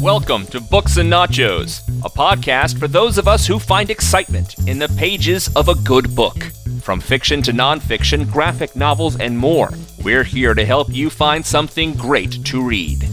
Welcome to Books and Nachos, a podcast for those of us who find excitement in the pages of a good book. From fiction to nonfiction, graphic novels, and more, we're here to help you find something great to read.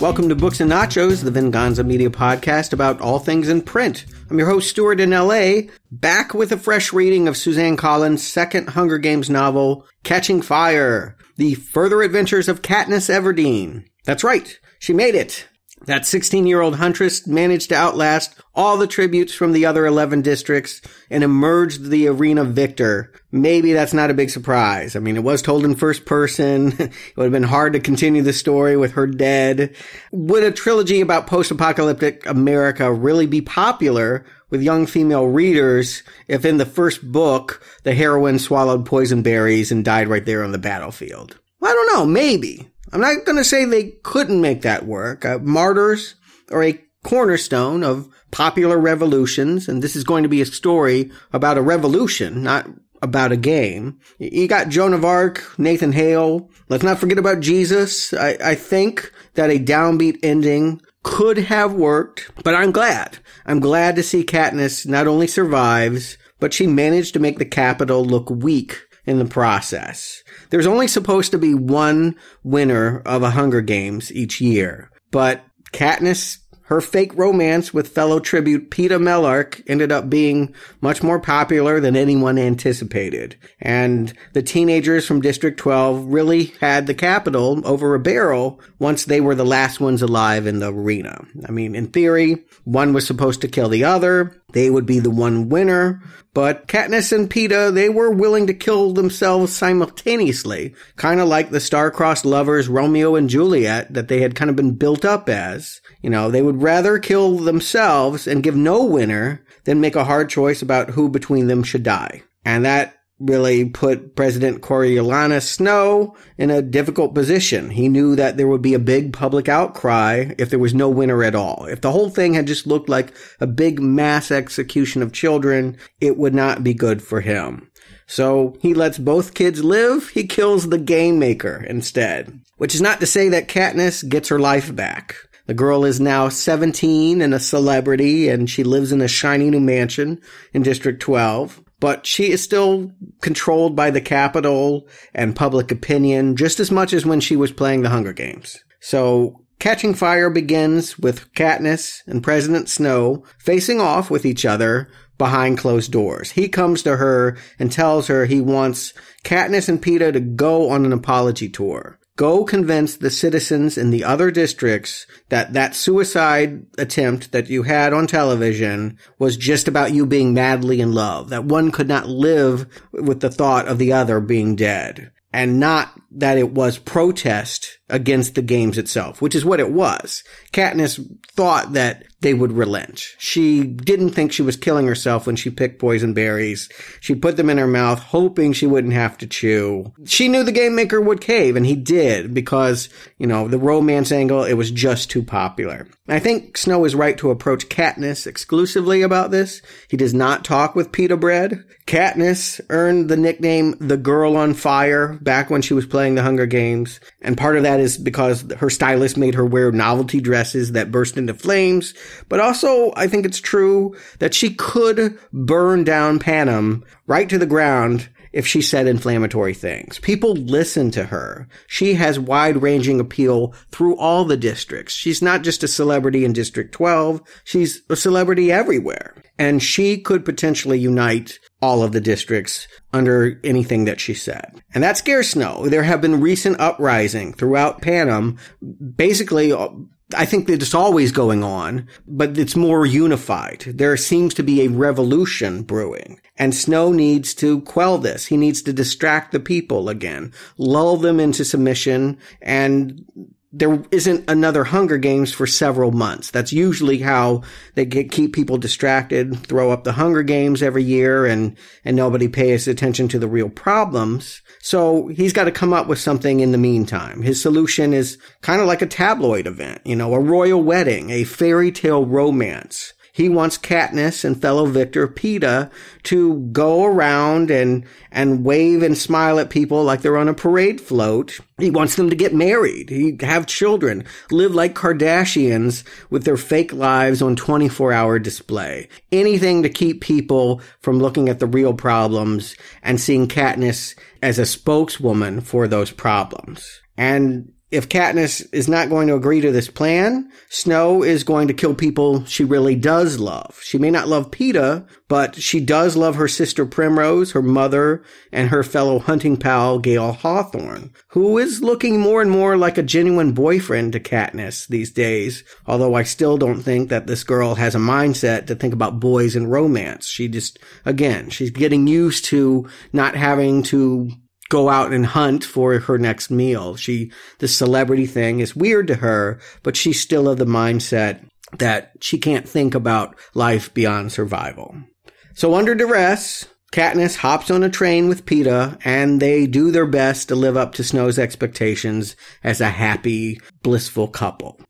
Welcome to Books and Nachos, the Venganza Media podcast about all things in print. I'm your host, Stuart in LA, back with a fresh reading of Suzanne Collins' second Hunger Games novel, Catching Fire, The Further Adventures of Katniss Everdeen. That's right, she made it. That 16 year old huntress managed to outlast all the tributes from the other 11 districts and emerged the arena victor. Maybe that's not a big surprise. I mean, it was told in first person. it would have been hard to continue the story with her dead. Would a trilogy about post-apocalyptic America really be popular with young female readers if in the first book the heroine swallowed poison berries and died right there on the battlefield? I don't know. Maybe. I'm not going to say they couldn't make that work. Uh, martyrs are a cornerstone of popular revolutions, and this is going to be a story about a revolution, not about a game. You got Joan of Arc, Nathan Hale. Let's not forget about Jesus. I, I think that a downbeat ending could have worked, but I'm glad. I'm glad to see Katniss not only survives, but she managed to make the Capitol look weak in the process. There's only supposed to be one winner of a Hunger Games each year, but Katniss her fake romance with fellow tribute Peeta Mellark ended up being much more popular than anyone anticipated. And the teenagers from District 12 really had the Capitol over a barrel once they were the last ones alive in the arena. I mean, in theory, one was supposed to kill the other. They would be the one winner. But Katniss and Peeta, they were willing to kill themselves simultaneously, kind of like the star-crossed lovers Romeo and Juliet that they had kind of been built up as. You know, they would rather kill themselves and give no winner than make a hard choice about who between them should die. And that really put President Coriolanus Snow in a difficult position. He knew that there would be a big public outcry if there was no winner at all. If the whole thing had just looked like a big mass execution of children, it would not be good for him. So he lets both kids live. He kills the game maker instead. Which is not to say that Katniss gets her life back. The girl is now 17 and a celebrity, and she lives in a shiny new mansion in District 12 but she is still controlled by the Capitol and public opinion just as much as when she was playing the Hunger Games. So Catching Fire begins with Katniss and President Snow facing off with each other behind closed doors. He comes to her and tells her he wants Katniss and Peeta to go on an apology tour. Go convince the citizens in the other districts that that suicide attempt that you had on television was just about you being madly in love, that one could not live with the thought of the other being dead and not that it was protest against the games itself, which is what it was. Katniss thought that they would relent. She didn't think she was killing herself when she picked poison berries. She put them in her mouth, hoping she wouldn't have to chew. She knew the game maker would cave, and he did because, you know, the romance angle, it was just too popular. I think Snow is right to approach Katniss exclusively about this. He does not talk with Peeta Bread. Katniss earned the nickname the Girl on Fire back when she was playing the Hunger Games, and part of that is because her stylist made her wear novelty dresses that burst into flames, but also I think it's true that she could burn down Panem right to the ground if she said inflammatory things. People listen to her. She has wide ranging appeal through all the districts. She's not just a celebrity in District 12. She's a celebrity everywhere. And she could potentially unite all of the districts under anything that she said. And that scares Snow. There have been recent uprising throughout Panem, basically I think that it's always going on, but it's more unified. There seems to be a revolution brewing. And Snow needs to quell this. He needs to distract the people again, lull them into submission, and there isn't another Hunger Games for several months. That's usually how they get, keep people distracted, throw up the Hunger Games every year and, and nobody pays attention to the real problems. So he's got to come up with something in the meantime. His solution is kind of like a tabloid event, you know, a royal wedding, a fairy tale romance. He wants Katniss and fellow victor Peeta to go around and, and wave and smile at people like they're on a parade float. He wants them to get married, he have children, live like Kardashians with their fake lives on 24 hour display. Anything to keep people from looking at the real problems and seeing Katniss as a spokeswoman for those problems. And if Katniss is not going to agree to this plan, Snow is going to kill people she really does love. She may not love Peeta, but she does love her sister Primrose, her mother, and her fellow hunting pal Gale Hawthorne, who is looking more and more like a genuine boyfriend to Katniss these days, although I still don't think that this girl has a mindset to think about boys and romance. She just, again, she's getting used to not having to go out and hunt for her next meal. She, the celebrity thing is weird to her, but she's still of the mindset that she can't think about life beyond survival. So under duress, Katniss hops on a train with Peeta and they do their best to live up to Snow's expectations as a happy, blissful couple.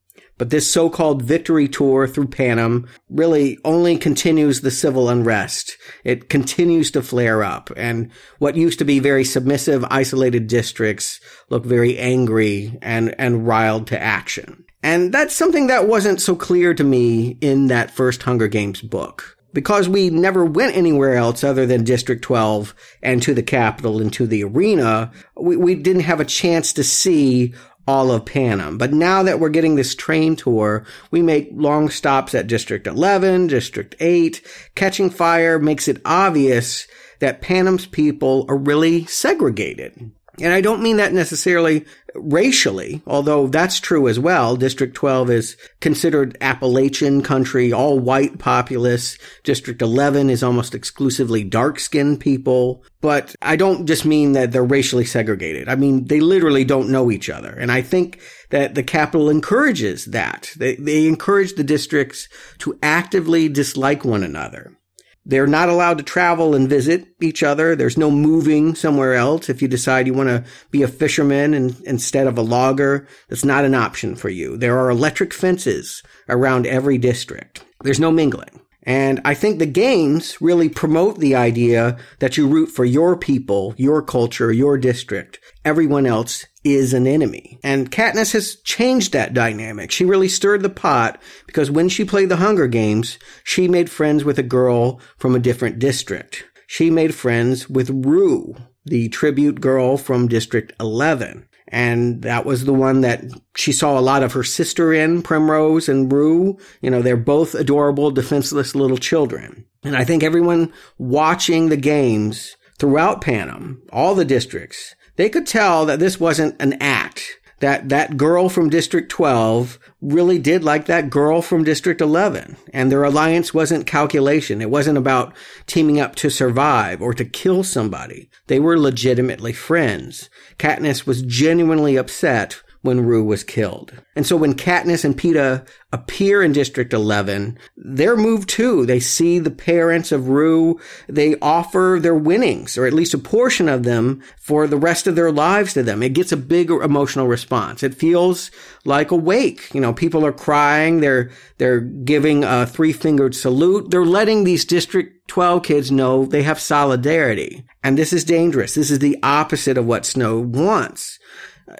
But this so-called victory tour through Panem really only continues the civil unrest. It continues to flare up and what used to be very submissive, isolated districts look very angry and, and riled to action. And that's something that wasn't so clear to me in that first Hunger Games book. Because we never went anywhere else other than District 12 and to the Capitol and to the arena, we, we didn't have a chance to see all of Panem. But now that we're getting this train tour, we make long stops at District 11, District 8. Catching Fire makes it obvious that Panem's people are really segregated. And I don't mean that necessarily racially, although that's true as well. District 12 is considered Appalachian country, all white populace. District 11 is almost exclusively dark skinned people. But I don't just mean that they're racially segregated. I mean, they literally don't know each other. And I think that the Capitol encourages that. They, they encourage the districts to actively dislike one another. They're not allowed to travel and visit each other. There's no moving somewhere else. If you decide you want to be a fisherman and, instead of a logger, that's not an option for you. There are electric fences around every district. There's no mingling. And I think the games really promote the idea that you root for your people, your culture, your district. Everyone else is an enemy. And Katniss has changed that dynamic. She really stirred the pot because when she played the Hunger Games, she made friends with a girl from a different district. She made friends with Rue, the tribute girl from District 11. And that was the one that she saw a lot of her sister in, Primrose and Rue. You know, they're both adorable, defenseless little children. And I think everyone watching the games throughout Panem, all the districts, they could tell that this wasn't an act that that girl from District 12 really did like that girl from District 11. And their alliance wasn't calculation. It wasn't about teaming up to survive or to kill somebody. They were legitimately friends. Katniss was genuinely upset when Rue was killed. And so when Katniss and Peeta appear in District 11, they're moved too. They see the parents of Rue. They offer their winnings, or at least a portion of them, for the rest of their lives to them. It gets a big emotional response. It feels like a wake. You know, people are crying. They're, they're giving a three-fingered salute. They're letting these District 12 kids know they have solidarity. And this is dangerous. This is the opposite of what Snow wants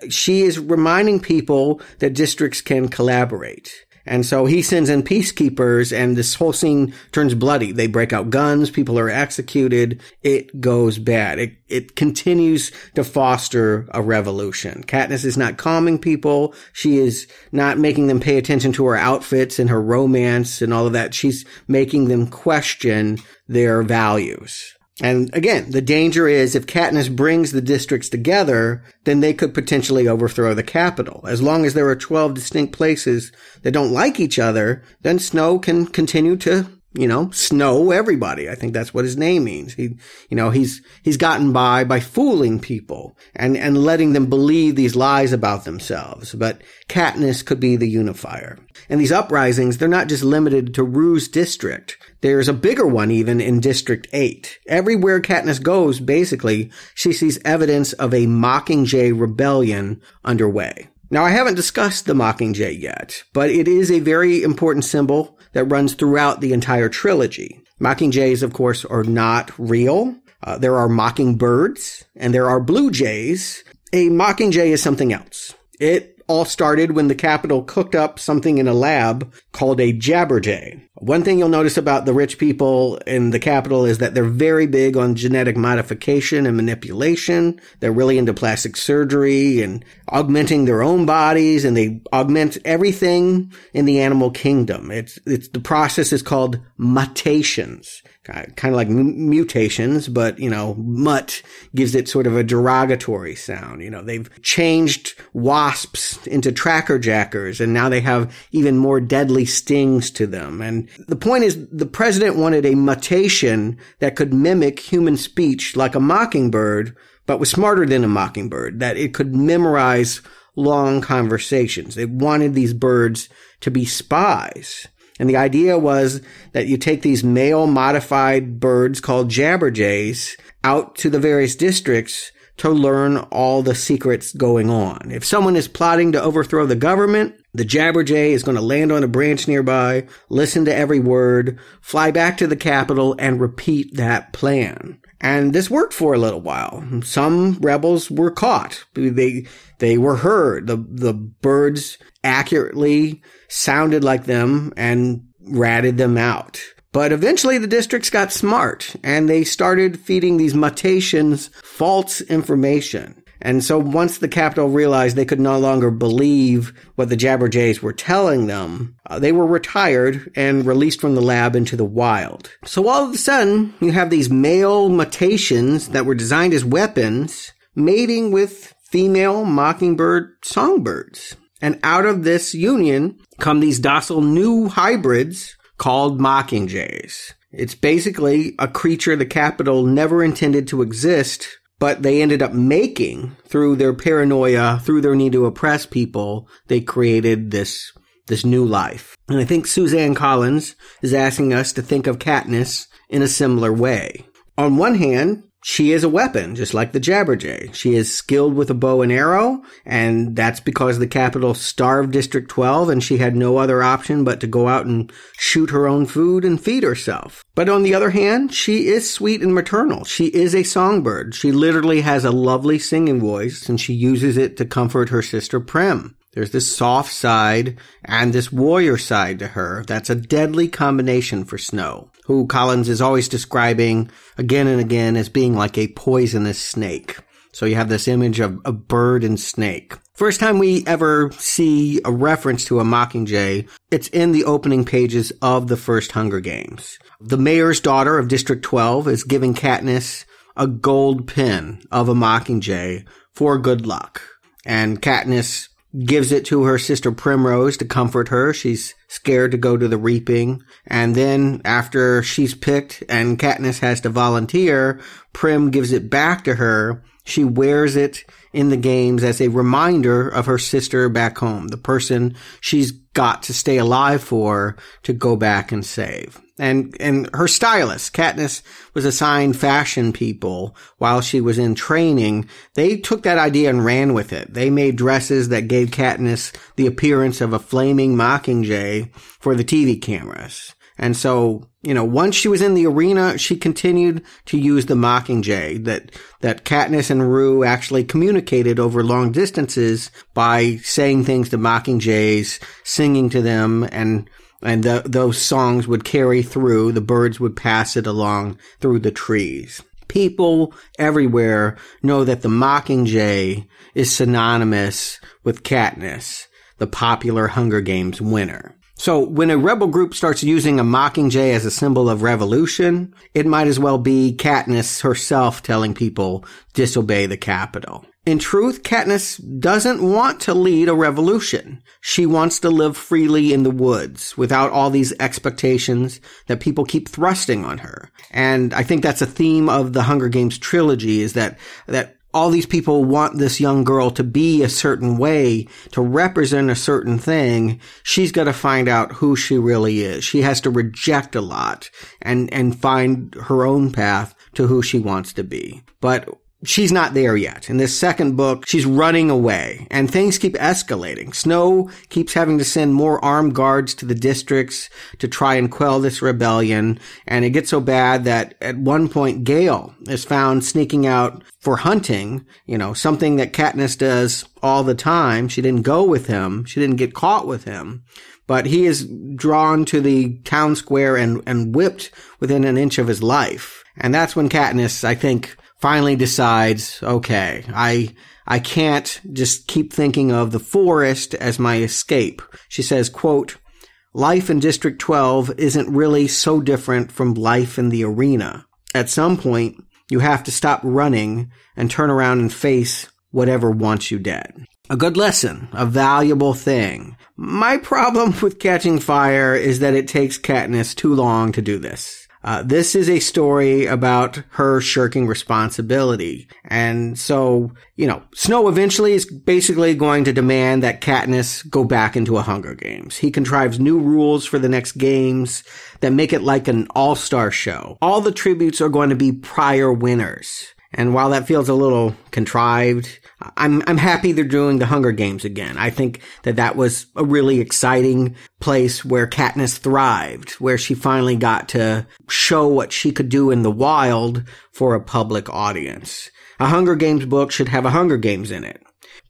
she is reminding people that districts can collaborate. And so he sends in peacekeepers and this whole scene turns bloody. They break out guns. People are executed. It goes bad. It, it continues to foster a revolution. Katniss is not calming people. She is not making them pay attention to her outfits and her romance and all of that. She's making them question their values. And again, the danger is if Katniss brings the districts together, then they could potentially overthrow the Capitol. As long as there are 12 distinct places that don't like each other, then Snow can continue to you know, snow everybody. I think that's what his name means. He, you know, he's, he's gotten by by fooling people and, and letting them believe these lies about themselves. But Katniss could be the unifier. And these uprisings, they're not just limited to Rue's district. There's a bigger one even in District 8. Everywhere Katniss goes, basically, she sees evidence of a Mockingjay rebellion underway. Now, I haven't discussed the Mockingjay yet, but it is a very important symbol that runs throughout the entire trilogy. Mockingjays, of course, are not real. Uh, there are mockingbirds and there are blue jays. A mockingjay is something else. It all started when the Capitol cooked up something in a lab called a jabberjay. One thing you'll notice about the rich people in the Capitol is that they're very big on genetic modification and manipulation. They're really into plastic surgery and augmenting their own bodies and they augment everything in the animal kingdom. It's, it's, the process is called muttations kind of like mutations, but you know, mutt gives it sort of a derogatory sound. You know, they've changed wasps into tracker jackers and now they have even more deadly stings to them. And the point is the president wanted a muttation that could mimic human speech like a mockingbird, but was smarter than a mockingbird, that it could memorize long conversations. They wanted these birds to be spies. And the idea was that you take these male modified birds called jabberjays out to the various districts to learn all the secrets going on. If someone is plotting to overthrow the government, the jabberjay is going to land on a branch nearby, listen to every word, fly back to the Capitol, and repeat that plan. And this worked for a little while. Some rebels were caught. They, they were heard. The, the birds accurately sounded like them and ratted them out. But eventually the districts got smart and they started feeding these muttations false information. And so once the Capitol realized they could no longer believe what the Jabberjays were telling them, uh, they were retired and released from the lab into the wild. So all of a sudden, you have these male muttations that were designed as weapons mating with female mockingbird songbirds. And out of this union come these docile new hybrids called mockingjays. It's basically a creature the Capitol never intended to exist, but they ended up making through their paranoia, through their need to oppress people. They created this, this new life. And I think Suzanne Collins is asking us to think of Katniss in a similar way. On one hand, she is a weapon, just like the Jabberjay. She is skilled with a bow and arrow, and that's because the Capitol starved District 12 and she had no other option but to go out and shoot her own food and feed herself. But on the other hand, she is sweet and maternal. She is a songbird. She literally has a lovely singing voice and she uses it to comfort her sister Prim. There's this soft side and this warrior side to her. That's a deadly combination for Snow, who Collins is always describing again and again as being like a poisonous snake. So you have this image of a bird and snake. First time we ever see a reference to a mockingjay, it's in the opening pages of the first Hunger Games. The mayor's daughter of District 12 is giving Katniss a gold pin of a mockingjay for good luck. And Katniss gives it to her sister Primrose to comfort her. She's scared to go to the reaping. And then after she's picked and Katniss has to volunteer, Prim gives it back to her. She wears it in the games as a reminder of her sister back home, the person she's got to stay alive for to go back and save. And, and her stylist, Katniss was assigned fashion people while she was in training. They took that idea and ran with it. They made dresses that gave Katniss the appearance of a flaming mockingjay for the TV cameras. And so, you know, once she was in the arena, she continued to use the Mockingjay that, that Katniss and Rue actually communicated over long distances by saying things to Mockingjays, singing to them, and, and the, those songs would carry through. The birds would pass it along through the trees. People everywhere know that the Mockingjay is synonymous with Katniss, the popular Hunger Games winner. So when a rebel group starts using a mockingjay as a symbol of revolution, it might as well be Katniss herself telling people disobey the Capitol. In truth, Katniss doesn't want to lead a revolution. She wants to live freely in the woods without all these expectations that people keep thrusting on her. And I think that's a theme of the Hunger Games trilogy is that, that all these people want this young girl to be a certain way, to represent a certain thing. She's got to find out who she really is. She has to reject a lot and, and find her own path to who she wants to be. But she's not there yet. In this second book, she's running away and things keep escalating. Snow keeps having to send more armed guards to the districts to try and quell this rebellion. And it gets so bad that at one point, Gale is found sneaking out for hunting, you know, something that Katniss does all the time. She didn't go with him. She didn't get caught with him but he is drawn to the town square and, and whipped within an inch of his life. And that's when Katniss, I think, finally decides, okay, I, I can't just keep thinking of the forest as my escape. She says, quote, life in District 12 isn't really so different from life in the arena. At some point, you have to stop running and turn around and face whatever wants you dead. A good lesson, a valuable thing. My problem with catching fire is that it takes Katniss too long to do this. Uh, this is a story about her shirking responsibility. And so, you know, Snow eventually is basically going to demand that Katniss go back into a Hunger Games. He contrives new rules for the next games that make it like an all-star show. All the tributes are going to be prior winners. And while that feels a little contrived, I'm, I'm happy they're doing the Hunger Games again. I think that that was a really exciting place where Katniss thrived, where she finally got to show what she could do in the wild for a public audience. A Hunger Games book should have a Hunger Games in it.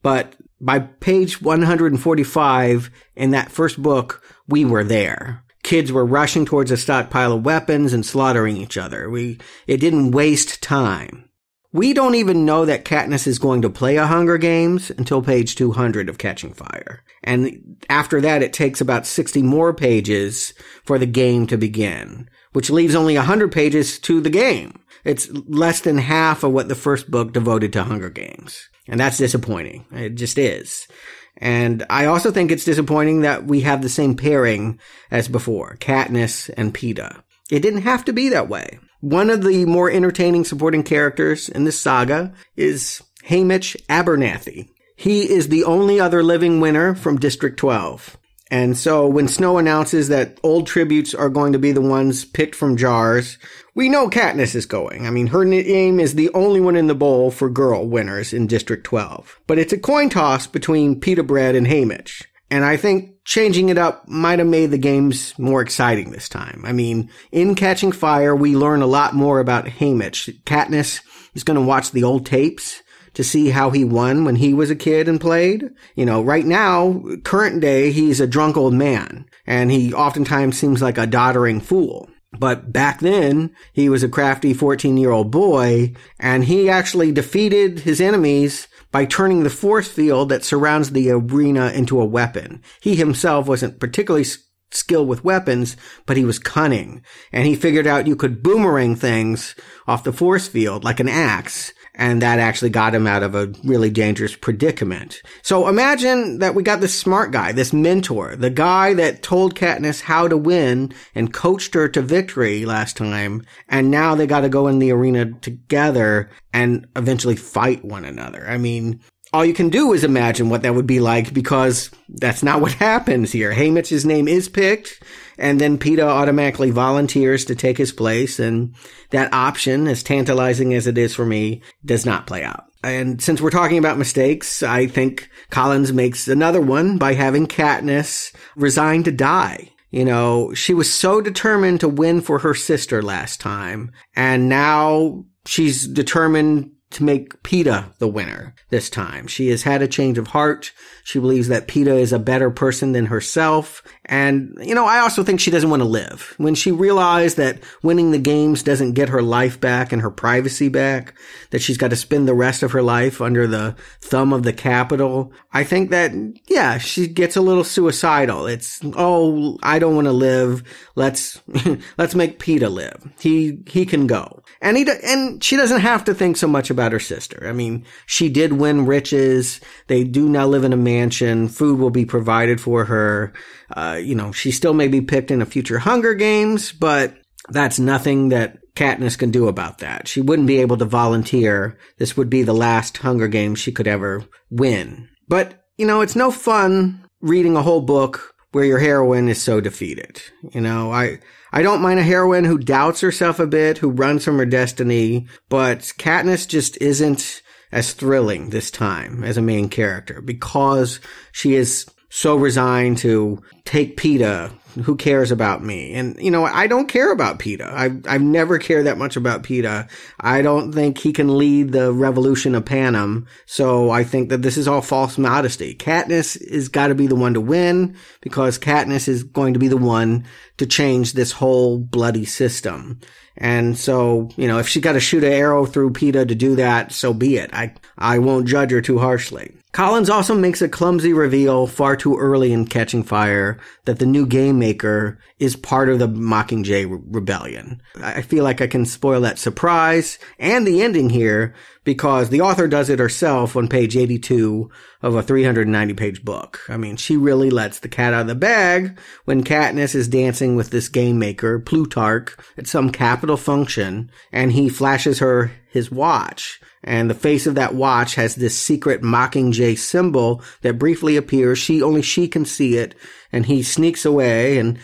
But by page 145 in that first book, we were there. Kids were rushing towards a stockpile of weapons and slaughtering each other. We, it didn't waste time. We don't even know that Katniss is going to play a Hunger Games until page 200 of Catching Fire. And after that, it takes about 60 more pages for the game to begin, which leaves only 100 pages to the game. It's less than half of what the first book devoted to Hunger Games. And that's disappointing. It just is. And I also think it's disappointing that we have the same pairing as before, Katniss and Peeta. It didn't have to be that way. One of the more entertaining supporting characters in this saga is Haymitch Abernathy. He is the only other living winner from District 12. And so when Snow announces that old tributes are going to be the ones picked from jars, we know Katniss is going. I mean, her name is the only one in the bowl for girl winners in District 12. But it's a coin toss between Peeta Bread and Haymitch. And I think changing it up might have made the games more exciting this time. I mean, in Catching Fire, we learn a lot more about Haymitch. Katniss is going to watch the old tapes to see how he won when he was a kid and played. You know, right now, current day, he's a drunk old man and he oftentimes seems like a doddering fool. But back then, he was a crafty 14 year old boy and he actually defeated his enemies by turning the force field that surrounds the arena into a weapon. He himself wasn't particularly skilled with weapons, but he was cunning. And he figured out you could boomerang things off the force field like an axe and that actually got him out of a really dangerous predicament. So imagine that we got this smart guy, this mentor, the guy that told Katniss how to win and coached her to victory last time, and now they got to go in the arena together and eventually fight one another. I mean, all you can do is imagine what that would be like because that's not what happens here. Haymitch's name is picked and then Peeta automatically volunteers to take his place and that option, as tantalizing as it is for me, does not play out. And since we're talking about mistakes, I think Collins makes another one by having Katniss resign to die. You know, she was so determined to win for her sister last time, and now she's determined to make Peeta the winner this time. She has had a change of heart. She believes that Peeta is a better person than herself. And, you know, I also think she doesn't want to live. When she realized that winning the games doesn't get her life back and her privacy back, that she's got to spend the rest of her life under the thumb of the Capitol, I think that, yeah, she gets a little suicidal. It's, oh, I don't want to live. Let's, let's make Peeta live. He, he can go. And he, and she doesn't have to think so much about her sister. I mean, she did win riches. They do now live in a mansion. Food will be provided for her. Uh, you know, she still may be picked in a future Hunger Games, but that's nothing that Katniss can do about that. She wouldn't be able to volunteer. This would be the last Hunger Games she could ever win. But, you know, it's no fun reading a whole book where your heroine is so defeated. You know, I, I don't mind a heroine who doubts herself a bit, who runs from her destiny, but Katniss just isn't as thrilling this time as a main character because she is so resigned to take Peeta who cares about me? And, you know, I don't care about Peeta. I've, I've never cared that much about Peeta. I don't think he can lead the revolution of Panem. So I think that this is all false modesty. Katniss is got to be the one to win because Katniss is going to be the one to change this whole bloody system. And so, you know, if she got to shoot an arrow through Peeta to do that, so be it. I, I won't judge her too harshly. Collins also makes a clumsy reveal far too early in Catching Fire that the new game maker is part of the Mockingjay re- rebellion. I feel like I can spoil that surprise and the ending here because the author does it herself on page 82 of a 390 page book. I mean, she really lets the cat out of the bag when Katniss is dancing with this game maker, Plutarch, at some Capitol function and he flashes her his watch and the face of that watch has this secret Mockingjay symbol that briefly appears. She, only she can see it. And he sneaks away and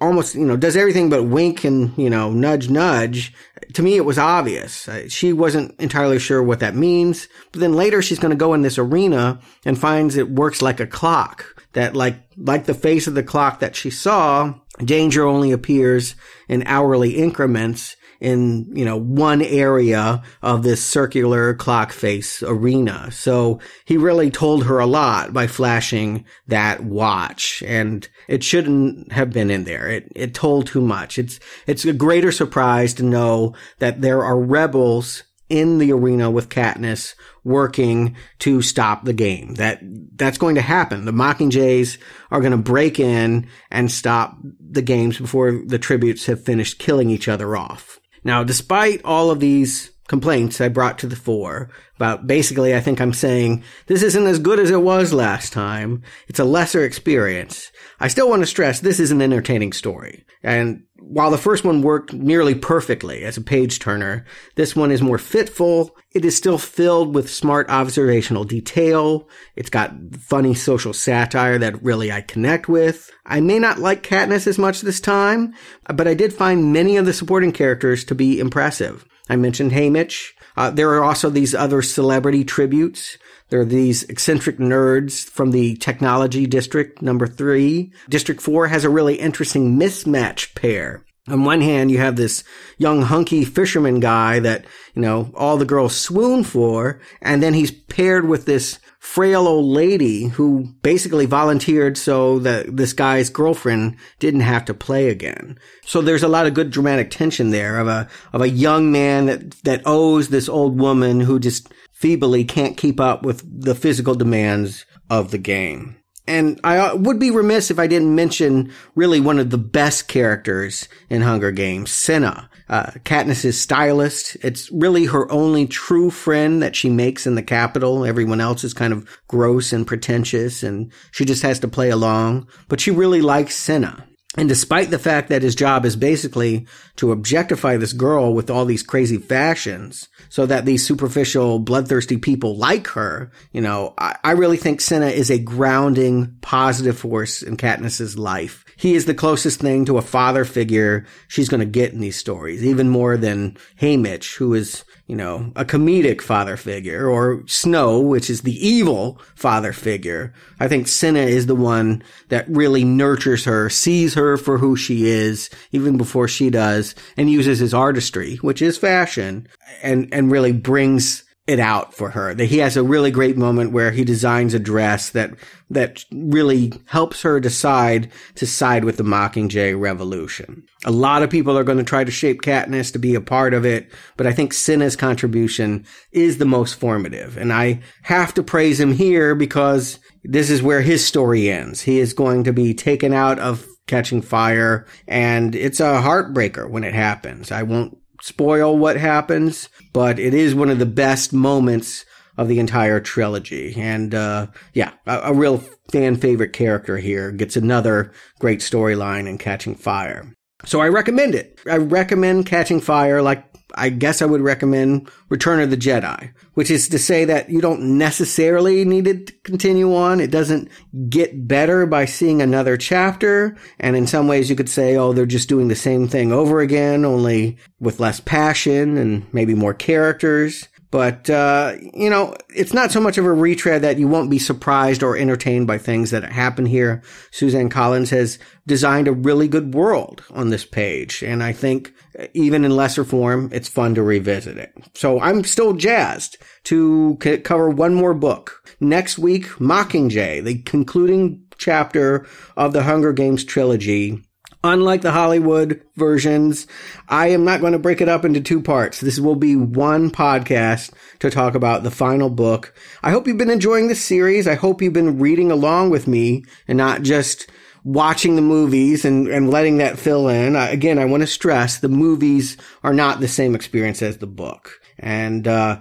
almost, you know, does everything but wink and, you know, nudge, nudge. To me, it was obvious. She wasn't entirely sure what that means. But then later she's going to go in this arena and finds it works like a clock. That like, like the face of the clock that she saw, danger only appears in hourly increments in, you know, one area of this circular clock face arena. So he really told her a lot by flashing that watch and it shouldn't have been in there. It, it told too much. It's, it's a greater surprise to know that there are rebels in the arena with Katniss working to stop the game. That that's going to happen. The Mockingjays are going to break in and stop the games before the tributes have finished killing each other off. Now, despite all of these complaints I brought to the fore about basically, I think I'm saying this isn't as good as it was last time. It's a lesser experience. I still want to stress this is an entertaining story. And while the first one worked nearly perfectly as a page turner, this one is more fitful. It is still filled with smart observational detail. It's got funny social satire that really I connect with. I may not like Katniss as much this time, but I did find many of the supporting characters to be impressive. I mentioned Haymitch. Uh, there are also these other celebrity tributes. There are these eccentric nerds from the technology district, number three. District four has a really interesting mismatch pair. On one hand, you have this young hunky fisherman guy that, you know, all the girls swoon for, and then he's paired with this frail old lady who basically volunteered so that this guy's girlfriend didn't have to play again. So there's a lot of good dramatic tension there of a, of a young man that, that owes this old woman who just feebly can't keep up with the physical demands of the game. And I uh, would be remiss if I didn't mention really one of the best characters in Hunger Games, Cinna, Uh, Katniss's stylist. It's really her only true friend that she makes in the Capitol. Everyone else is kind of gross and pretentious and she just has to play along. But she really likes Cinna. And despite the fact that his job is basically to objectify this girl with all these crazy fashions so that these superficial, bloodthirsty people like her, you know, I, I really think Cinna is a grounding, positive force in Katniss's life. He is the closest thing to a father figure she's going to get in these stories, even more than Haymitch, who is you know, a comedic father figure, or Snow, which is the evil father figure. I think Cinna is the one that really nurtures her, sees her for who she is, even before she does, and uses his artistry, which is fashion, and, and really brings it out for her. That he has a really great moment where he designs a dress that that really helps her decide to side with the Mockingjay revolution. A lot of people are going to try to shape Katniss to be a part of it, but I think Cinna's contribution is the most formative. And I have to praise him here because this is where his story ends. He is going to be taken out of catching fire and it's a heartbreaker when it happens. I won't spoil what happens, but it is one of the best moments of the entire trilogy. And uh, yeah, a, a, real fan favorite character here gets another great storyline in Catching Fire. So I recommend it. I recommend Catching Fire like I guess I would recommend Return of the Jedi, which is to say that you don't necessarily need it to continue on. It doesn't get better by seeing another chapter. And in some ways you could say, oh, they're just doing the same thing over again, only with less passion and maybe more characters. But, uh, you know, it's not so much of a retread that you won't be surprised or entertained by things that happen here. Suzanne Collins has designed a really good world on this page. And I think even in lesser form, it's fun to revisit it. So I'm still jazzed to c- cover one more book. Next week, Mockingjay, the concluding chapter of the Hunger Games trilogy Unlike the Hollywood versions, I am not going to break it up into two parts. This will be one podcast to talk about the final book. I hope you've been enjoying this series. I hope you've been reading along with me and not just watching the movies and, and letting that fill in. Uh, again, I want to stress the movies are not the same experience as the book. And uh,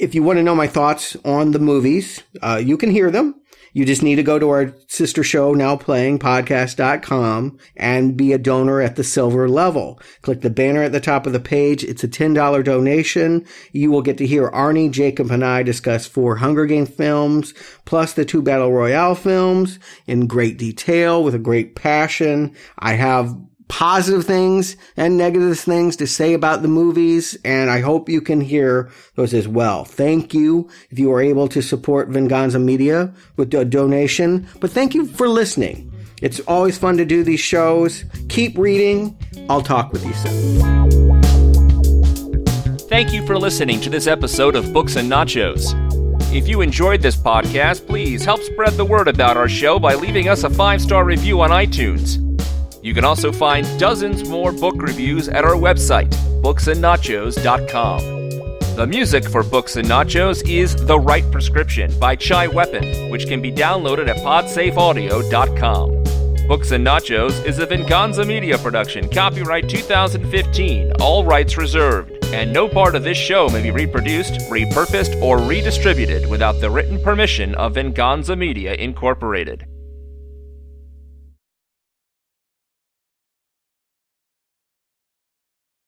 if you want to know my thoughts on the movies, uh, you can hear them you just need to go to our sister show, now playing podcast.com and be a donor at the silver level. Click the banner at the top of the page. It's a $10 donation. You will get to hear Arnie, Jacob, and I discuss four Hunger Game films, plus the two Battle Royale films in great detail with a great passion. I have positive things and negative things to say about the movies, and I hope you can hear those as well. Thank you if you are able to support Venganza Media with a donation, but thank you for listening. It's always fun to do these shows. Keep reading. I'll talk with you soon. Thank you for listening to this episode of Books and Nachos. If you enjoyed this podcast, please help spread the word about our show by leaving us a five star review on iTunes. You can also find dozens more book reviews at our website, booksandnachos.com. The music for Books and Nachos is The Right Prescription by Chai Weapon, which can be downloaded at podsafeaudio.com. Books and Nachos is a Venganza Media production, copyright 2015, all rights reserved, and no part of this show may be reproduced, repurposed, or redistributed without the written permission of Venganza Media Incorporated.